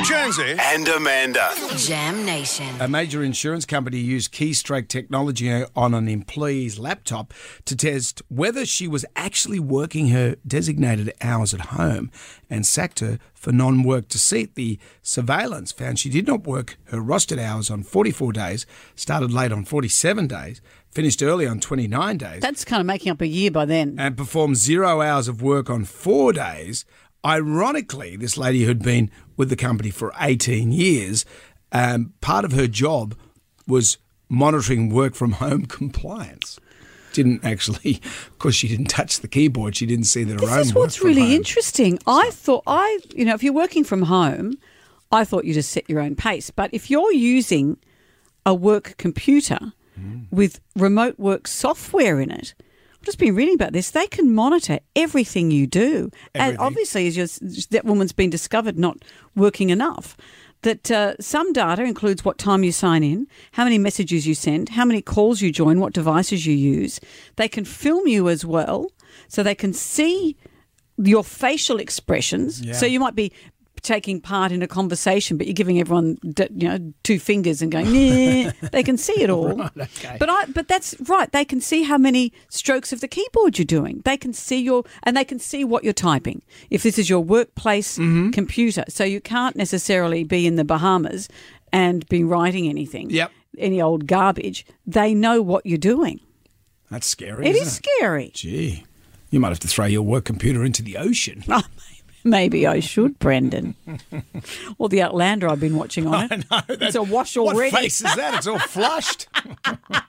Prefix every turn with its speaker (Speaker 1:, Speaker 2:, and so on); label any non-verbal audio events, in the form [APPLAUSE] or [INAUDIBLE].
Speaker 1: Jonesy.
Speaker 2: and Amanda.
Speaker 3: Jam Nation.
Speaker 4: A major insurance company used keystroke technology on an employee's laptop to test whether she was actually working her designated hours at home and sacked her for non work deceit. The surveillance found she did not work her rostered hours on 44 days, started late on 47 days, finished early on 29 days,
Speaker 5: That's kind of making up a year by then.
Speaker 4: and performed zero hours of work on four days. Ironically, this lady who'd been with the company for 18 years, um, part of her job was monitoring work from home [LAUGHS] compliance. Didn't actually, because she didn't touch the keyboard. She didn't see that her
Speaker 5: This
Speaker 4: own
Speaker 5: is what's really
Speaker 4: home.
Speaker 5: interesting. I thought I, you know, if you're working from home, I thought you just set your own pace. But if you're using a work computer
Speaker 4: Mm.
Speaker 5: with remote work software in it, I've just been reading about this. They can monitor everything you do, and obviously, as that woman's been discovered not working enough. That uh, some data includes what time you sign in, how many messages you send, how many calls you join, what devices you use. They can film you as well, so they can see your facial expressions.
Speaker 4: Yeah.
Speaker 5: So you might be taking part in a conversation, but you're giving everyone, you know, two fingers and going, nah. they can see it all. [LAUGHS]
Speaker 4: okay.
Speaker 5: But I, but that's right. They can see how many strokes of the keyboard you're doing. They can see your, and they can see what you're typing. If this is your workplace
Speaker 4: Mm-hmm.
Speaker 5: computer, so you can't necessarily be in the Bahamas and be writing anything.
Speaker 4: Yep.
Speaker 5: Any old garbage. They know what you're doing.
Speaker 4: That's scary.
Speaker 5: It is scary.
Speaker 4: Gee, you might have to throw your work computer into the ocean. [LAUGHS]
Speaker 5: Oh, maybe I should, Brendan. [LAUGHS] or the Outlander I've been watching on it.
Speaker 4: I know.
Speaker 5: It's a wash already.
Speaker 4: What face is that? It's all flushed. [LAUGHS]